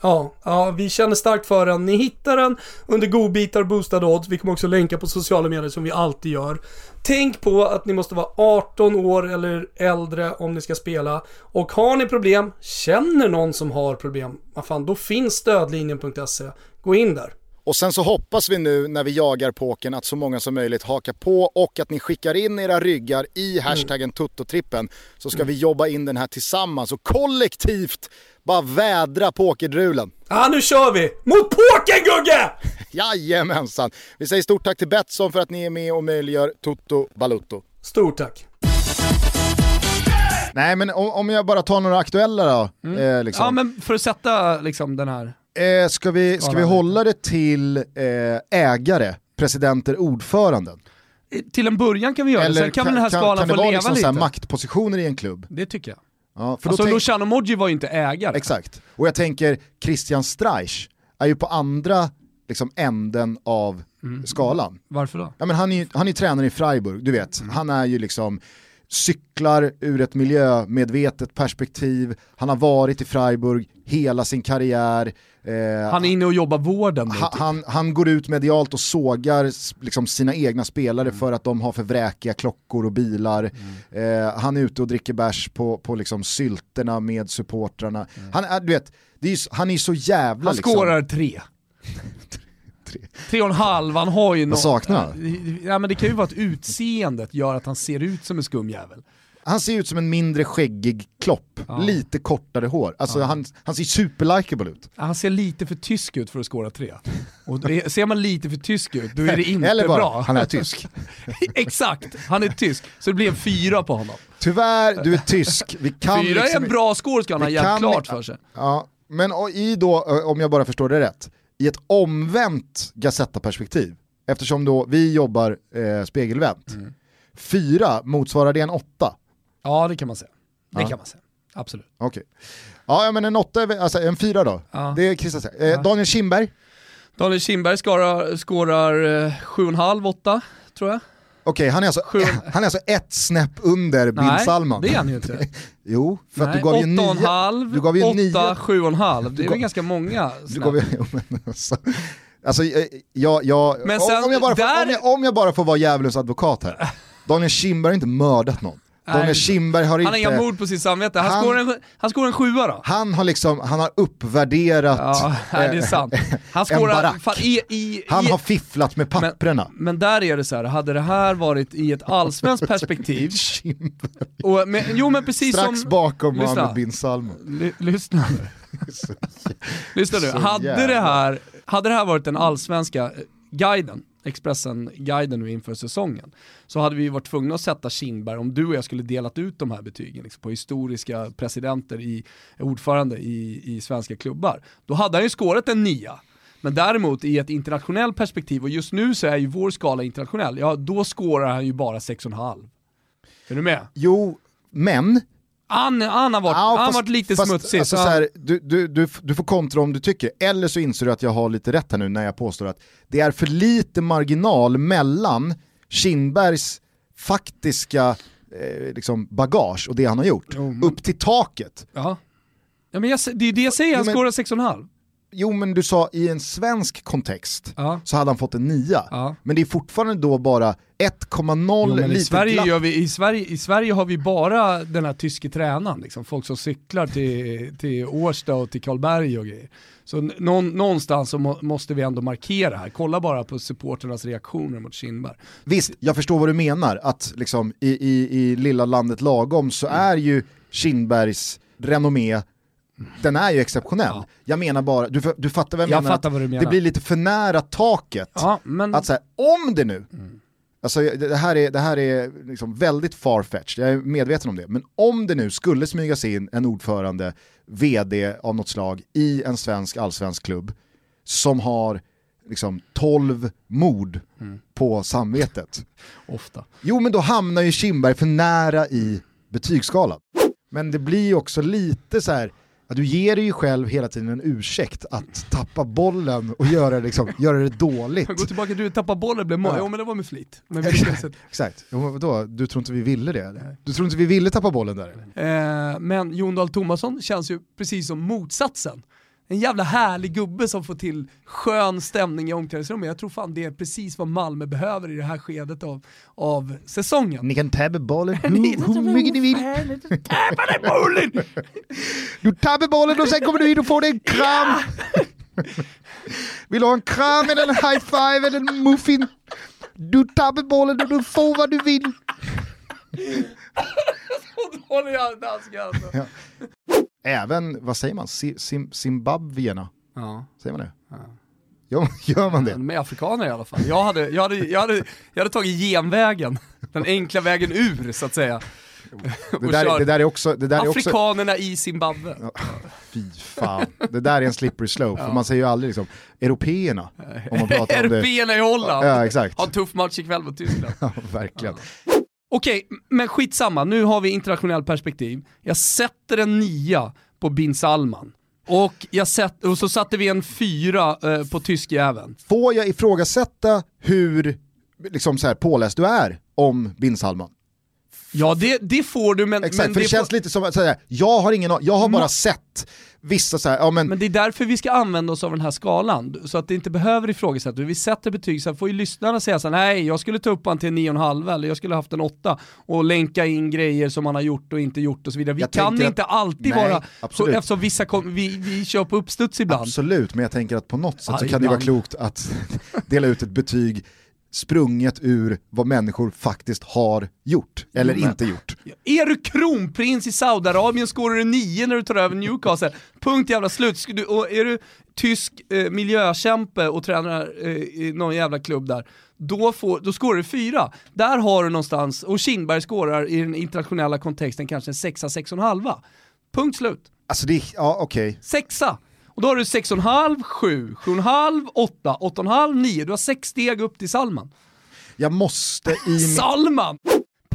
Ja, ja, vi känner starkt för den. Ni hittar den under godbitar och boostade odds. Vi kommer också länka på sociala medier som vi alltid gör. Tänk på att ni måste vara 18 år eller äldre om ni ska spela. Och har ni problem, känner någon som har problem, vad fan, då finns stödlinjen.se. Gå in där. Och sen så hoppas vi nu när vi jagar pokern att så många som möjligt hakar på och att ni skickar in era ryggar i hashtaggen Toto-trippen så ska vi jobba in den här tillsammans och kollektivt bara vädra pokerdrulen. Ja, nu kör vi! Mot pokern Gugge! Jajamensan! Vi säger stort tack till Betsson för att ni är med och möjliggör Toto Balutto. Stort tack! Nej men om, jag bara tar några aktuella då. Eh, liksom. Ja men för att sätta liksom den här. Eh, ska, vi, ska vi hålla det till eh, ägare, presidenter, ordföranden? Till en början kan vi göra det, sen kan, väl den här skalan kan det få vara leva liksom lite. så här maktpositioner i en klubb? Det tycker jag. Ja, för då Alltså tänk- Luciano Moggi var ju inte ägare. Exakt. Och jag tänker, Christian Streich är ju på andra liksom, änden av skalan. Varför då? Ja, men han är han är tränare i Freiburg, du vet. Han är ju liksom cyklar ur ett miljömedvetet perspektiv, han har varit i Freiburg hela sin karriär. Eh, Han är inne och jobbar vården han, typ. han, han går ut medialt och sågar liksom, sina egna spelare för att de har för vräkiga klockor och bilar. Eh, han är ute och dricker bärs på, på liksom, sylterna med supportrarna. Han, är, du vet, är, han är så jävla... Han liksom, skårar tre. Tre och en halv, han har ju något. saknar han? Ja men det kan ju vara att utseendet gör att han ser ut som en skum jävel. Han ser ut som en mindre skäggig klopp, Ja. lite kortare hår. Alltså han, han ser superlikable ut. Han ser lite för tysk ut för att skåra tre. Och det, ser man lite för tysk ut, då är det inte Eller bara, bra. han är tysk. Exakt, han är tysk. Så det blir en fyra på honom. Tyvärr, du är tysk. Vi kan fyra är liksom, en bra score ska han ha jävligt klart för sig. Ja, men i då, ö, om jag bara förstår det rätt, i ett omvänt Gazetta-perspektiv, eftersom då vi jobbar eh, spegelvänt, Mm. fyra, motsvarar det en åtta? Ja det kan man säga. Det Ja. kan man säga. Absolut. Okej. Ja, ja, men en åtta, alltså en fyra då? Ja. Det är Christian säger. eh, Daniel Kindberg, Daniel Kindberg skårar, skårar eh, sju och en halv, åtta, tror jag. okej han, är alltså, han är alltså ett snäpp under Bin Nej, Salman. det är han ju inte. Jo, för att Nej, du gav ju åtta och en nio. halv, du gav ju åtta, nio. sju och en halv. Det är väl ganska många Du gav ju, jo, men alltså, alltså eh, jag, jag, Men om- sen om, jag bara får, där- om, jag, om jag bara får vara djävulens advokat här. Daniel Kindberg har inte mördat någon. Daniel Kindberg har Han inte... har inga mord på sitt samvete. Han, Han- skårar en, han en sjua då. Han har liksom, han har uppvärderat Ja, nej, det är eh, sant. Han en skårar, barack. fan, i, i, Han i, har fifflat med papprena. Men där är det så här, hade det här varit i ett allsvenskt perspektiv, och, men, jo men precis Strax som... bakom Lyssna. Mohammed bin Salman. Ly, lyssna lyssna nu. Hade det, här, hade det här varit den allsvenska eh, guiden, Expressen-guiden nu inför säsongen, så hade vi varit tvungna att sätta Kindberg, om du och jag skulle delat ut de här betygen liksom, på historiska presidenter, i, ordförande i, i svenska klubbar, då hade han ju skårat en nia. Men däremot i ett internationellt perspektiv, och just nu så är ju vår skala internationell, ja då skårar han ju bara 6,5. Är du med? Jo, men... Han, han har varit, Ja, han fast- varit lite fast, smutsig. Alltså, så här, du, du, du, du får kontra om du tycker, eller så inser du att jag har lite rätt här nu när jag påstår att det är för lite marginal mellan Kindbergs faktiska eh, liksom bagage och det han har gjort, upp till taket. Ja. Ja, men jag, det är det jag säger, han men- skårar 6,5. Jo men du sa i en svensk kontext så hade han fått en nia. Ja. Men det är fortfarande då bara 1,0 Jo, men i, lite Sverige gör vi, i, Sverige, I Sverige har vi bara den här tyske tränaren, liksom. folk som cyklar till, till Årsta och till Karlberg och grejer. Så någon, någonstans så må, måste vi ändå markera här, kolla bara på supporternas reaktioner mot Kindberg. Visst, jag förstår vad du menar, att liksom i, i, i lilla landet lagom så är ju Kindbergs renommé den är ju exceptionell. Jag menar bara, du, du fattar vad jag, Jag menar? fattar vad du menar. Det blir lite för nära taket. Ja, men... Att säga, om det nu, alltså det här är, det här är liksom väldigt farfetched, jag är medveten om det, men om det nu skulle smyga sig in en ordförande, vd av något slag i en svensk allsvensk klubb som har liksom 12 mord på samvetet. Ofta. Jo men då hamnar ju Kindberg för nära i betygsskalan. Men det blir ju också lite så här. Ja, du ger dig ju själv hela tiden en ursäkt att tappa bollen och göra, liksom, göra det dåligt. Gå tillbaka, du tappar bollen, blev mål. Ja. Jo men det var med flit. Men inte. Exakt, jo, vadå? Du tror inte vi ville det? Eller? Du tror inte vi ville tappa bollen där? Eh, men Jon Dahl Tomasson känns ju precis som motsatsen. En jävla härlig gubbe som får till skön stämning i omklädningsrummet. Jag tror fan det är precis vad Malmö behöver i det här skedet av, av säsongen. Ni kan tappa bollen hur, hur mycket ni vill. Tappa den bollen! Du tappar bollen och sen kommer du in och får dig en kram. Vill du ha en kram eller en high five eller en muffin? Du tappar bollen och du får vad du vill. Då håller jag danska alltså. Ja. Även, vad säger man, Sim, Zimbabwierna? Ja. Säger man det? Gör, gör man det? De är afrikaner i alla fall. Jag hade, jag hade, jag hade, jag hade tagit genvägen, den enkla vägen ur så att säga. Det där, det där är också... Det där är också Afrikanerna i Zimbabwe. fy fan. Det där är en slippery slope, för man säger ju aldrig liksom européerna. Om man pratar om det. Européerna i Holland Ja, exakt. har en tuff match ikväll mot Tyskland. Ja, verkligen. Okej, men skitsamma. Nu har vi internationell perspektiv. Jag sätter en nia på bin Salman. Och, jag sett, och så satte vi en fyra eh, på tyskjäveln. Får jag ifrågasätta hur liksom så här, påläst du är om bin Salman? Ja det, det får du men... Exakt, men för det, känns får... lite som att jag har ingen jag har bara Ma- sett vissa så här, ja men, Men det är därför vi ska använda oss av den här skalan, så att det inte behöver ifrågasättas. Vi sätter betyg, sen får ju lyssnarna säga så här, nej jag skulle ta upp han till en 9,5 eller jag skulle haft en 8 och länka in grejer som han har gjort och inte gjort och så vidare. Vi Jag kan inte att- alltid Nej, vara, absolut. eftersom vissa kom, vi, vi kör på uppstuds ibland. absolut, men jag tänker att på något sätt Ja, så kan det vara ibland. klokt att dela ut ett betyg sprunget ur vad människor faktiskt har gjort, eller men- inte gjort. Är du kronprins i Saudiarabien skårar du 9 när du tar över Newcastle. Punkt jävla slut. Du, och är du tysk eh, miljökämpe och tränar eh, i någon jävla klubb där, då, får, då skårar du 4. Där har du någonstans, och Kindberg skårar i den internationella kontexten kanske en 6-6,5. Punkt slut. Alltså det ja okej. Sexa. Och då har du 6,5, 7, 7,5, 8, 8,5, 9. Du har sex steg upp till Salman. Jag måste i. Salman!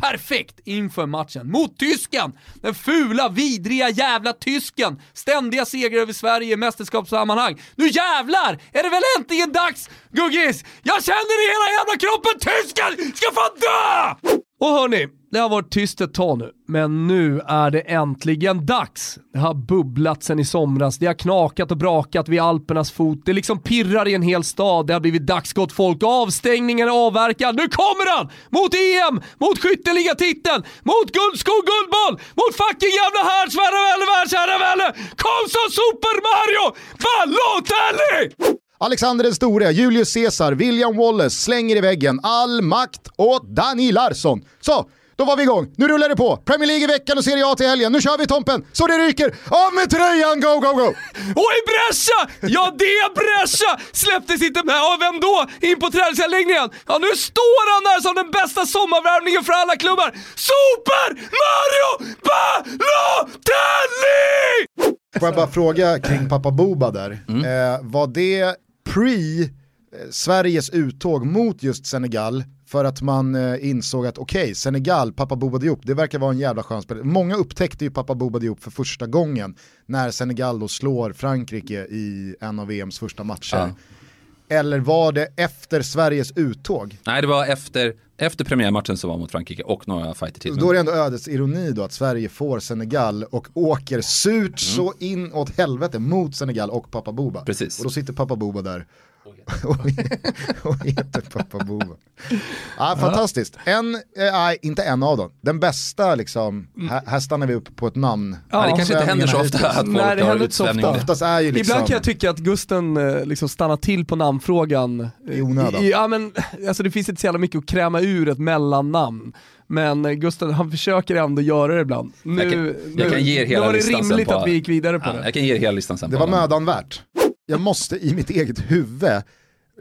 Perfekt inför matchen mot tysken! Den fula, vidriga jävla tysken! Ständiga segrar över Sverige i mästerskapssammanhang. Nu jävlar är det väl äntligen dags, Guggis! Jag känner det i hela jävla kroppen! Tysken ska fan dö! Och hörni, det har varit tyst ett tag nu, men nu är det äntligen dags. Det har bubblat sen i somras, det har knakat och brakat vid Alpernas fot, det liksom pirrar i en hel stad, det har blivit dags gott folk, avstängningen är avverkad, nu kommer han! Mot EM, mot skytteligatiteln, mot guldskog, guldboll, mot fucking jävla härdsvärre, världsherravälde! Kom som Super Mario! Balotelli! Alexander den store, Julius Caesar, William Wallace slänger i väggen all makt åt Dani Larsson. Så, då var vi igång. Nu rullar det på. Premier League i veckan och Serie A till helgen. Nu kör vi Tompen, så det ryker. Av med tröjan, go, go, go! I Brescia! Ja, det Brescia släpptes inte med. Och vem då? In på träningsanläggningen. Ja, nu står han där som den bästa sommarvärmningen för alla klubbar. Super Mario Balotelli! Får jag bara fråga kring pappa Boba där. Mm. Eh, var det pre eh, Sveriges uttåg mot just Senegal för att man eh, insåg att okej, Senegal, pappa Boba Diop, det verkar vara en jävla skön spelare. Många upptäckte ju pappa Boba Diop för första gången när Senegal då slår Frankrike i en av VMs första matcher. Ja. Eller var det efter Sveriges uttåg? Nej, det var efter, efter premiärmatchen som var mot Frankrike och några fighter till. Då är det ändå ödets ironi då att Sverige får Senegal och åker surt så in åt helvete mot Senegal och pappa Boba. Precis. Och då sitter pappa Boba där och, heter pappa Boba. Ja, fantastiskt. En, eh, inte en av dem. Den bästa liksom, här, här stannar vi upp på ett namn. Ja, det kanske inte händer så ofta att folk Nej, det har händer inte så utsvävning. ofta. Oftast är ju liksom, Ibland kan jag tycka att Gusten eh, liksom stannar till på namnfrågan. eh, I onödan. Ja, men, alltså det finns inte så jävla mycket att kräma ur ett mellannamn. Men eh, Gusten han försöker ändå göra det ibland. Nu, Jag kan- jag nu, kan ge hela nu var det rimligt på- att vi gick vidare på Ja, det. jag kan ge er hela listan sen. det var mödan värt. Jag måste i mitt eget huvud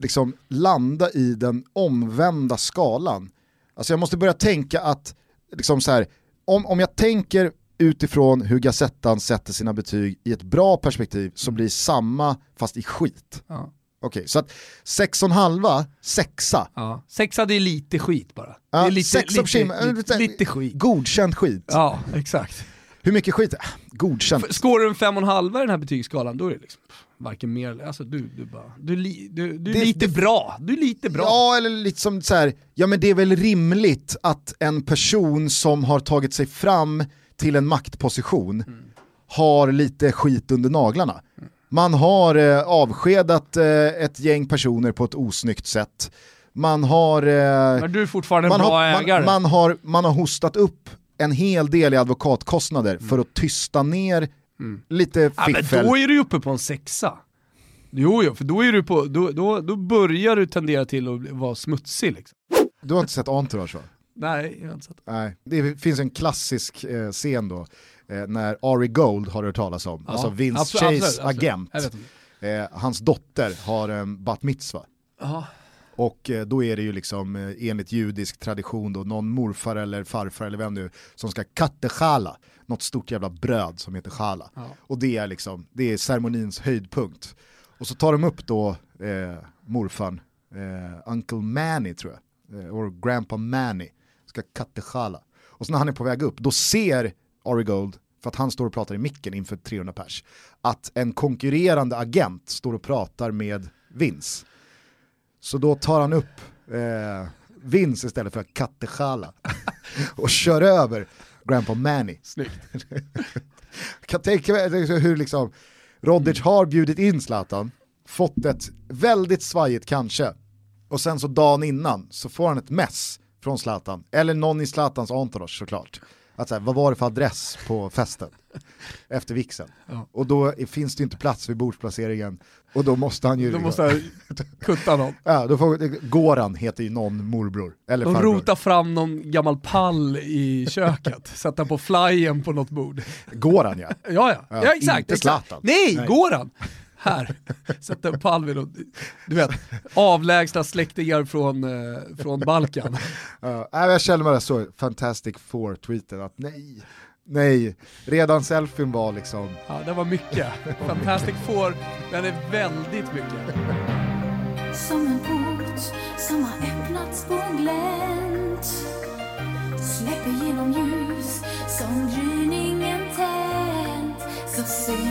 liksom landa i den omvända skalan. Alltså jag måste börja tänka att, liksom så här, om, om jag tänker utifrån hur Gazettan sätter sina betyg i ett bra perspektiv så blir samma fast i skit. Ja. Okej, så att 6,5, sexa. Ja. Sexa det är lite skit bara. Ja, det är lite, sex av lite, Kim- lite, lite skit. Godkänd skit. Ja, exakt. Hur mycket skit? Godkänd. F- Skårar du en fem och en halva i den här betygsskalan, då är det liksom varken mer eller, alltså du, du bara, du, li, du, du är Det- lite det- bra, du är lite bra. Ja, eller lite som så här, ja men det är väl rimligt att en person som har tagit sig fram till en maktposition har lite skit under naglarna. Man har eh, avskedat eh, ett gäng personer på ett osnyggt sätt. Man har, eh, Men du är fortfarande en man, bra har, ägare. man, man, har, man har hostat upp en hel del i advokatkostnader för att tysta ner lite Mm. ja, men fiffel. då är du uppe på en sexa. Jo, jo, för då, är du på, då, då, då börjar du tendera till att vara smutsig liksom. Du har inte sett Entourage va? Nej, jag har inte sett det. Nej, det finns en klassisk eh, scen då, eh, när Ari Gold har du hört talas om, Ja, alltså Vince absolut, Chase absolut, absolut. agent. Eh, hans dotter har en bat mitzva. Ja. Och eh, då är det ju liksom eh, enligt judisk tradition då någon morfar eller farfar eller vem nu som ska kattechala, något stort jävla bröd som heter chala. Ja. Och det är liksom, det är ceremonins höjdpunkt. Och så tar de upp då eh, morfarn, eh, Uncle Manny tror jag, eh, or Grandpa Manny, ska Kattechala. Och så när han är på väg upp, då ser Ari Gold, för att han står och pratar i micken inför 300 pers, att en konkurrerande agent står och pratar med Vince. Så då tar han upp eh, Vince istället för Kattechala och kör över Grandpa Manny. Snyggt. kan tänka mig hur liksom Rodic har bjudit in Zlatan, fått ett väldigt svajigt kanske, och sen så dagen innan så får han ett mess från Zlatan, eller någon i Zlatans entourage såklart. Att så här, vad var det för adress på festen? Efter vixen. Ja. Och då finns det inte plats vid bordsplaceringen och då måste han ju... Då måste han kutta någon. Ja, då får, Goran heter ju någon morbror. Eller De farbror. rotar fram någon gammal pall i köket, sätter på flyen på något bord. Goran ja. Ja, ja, ja, Ja, exakt. inte. Zlatan. Nej, Nej. Goran. Här, sätter en pall vid något, du vet, avlägsna släktingar från, eh, från Balkan. Ja, jag känner mig så Fantastic Four-tweeten att nej, nej, redan selfien var liksom... Ja, det var mycket. Fantastic Four, den är väldigt mycket. Som en port som har öppnats på glänt Släpper genom ljus som gryningen tänt Så ser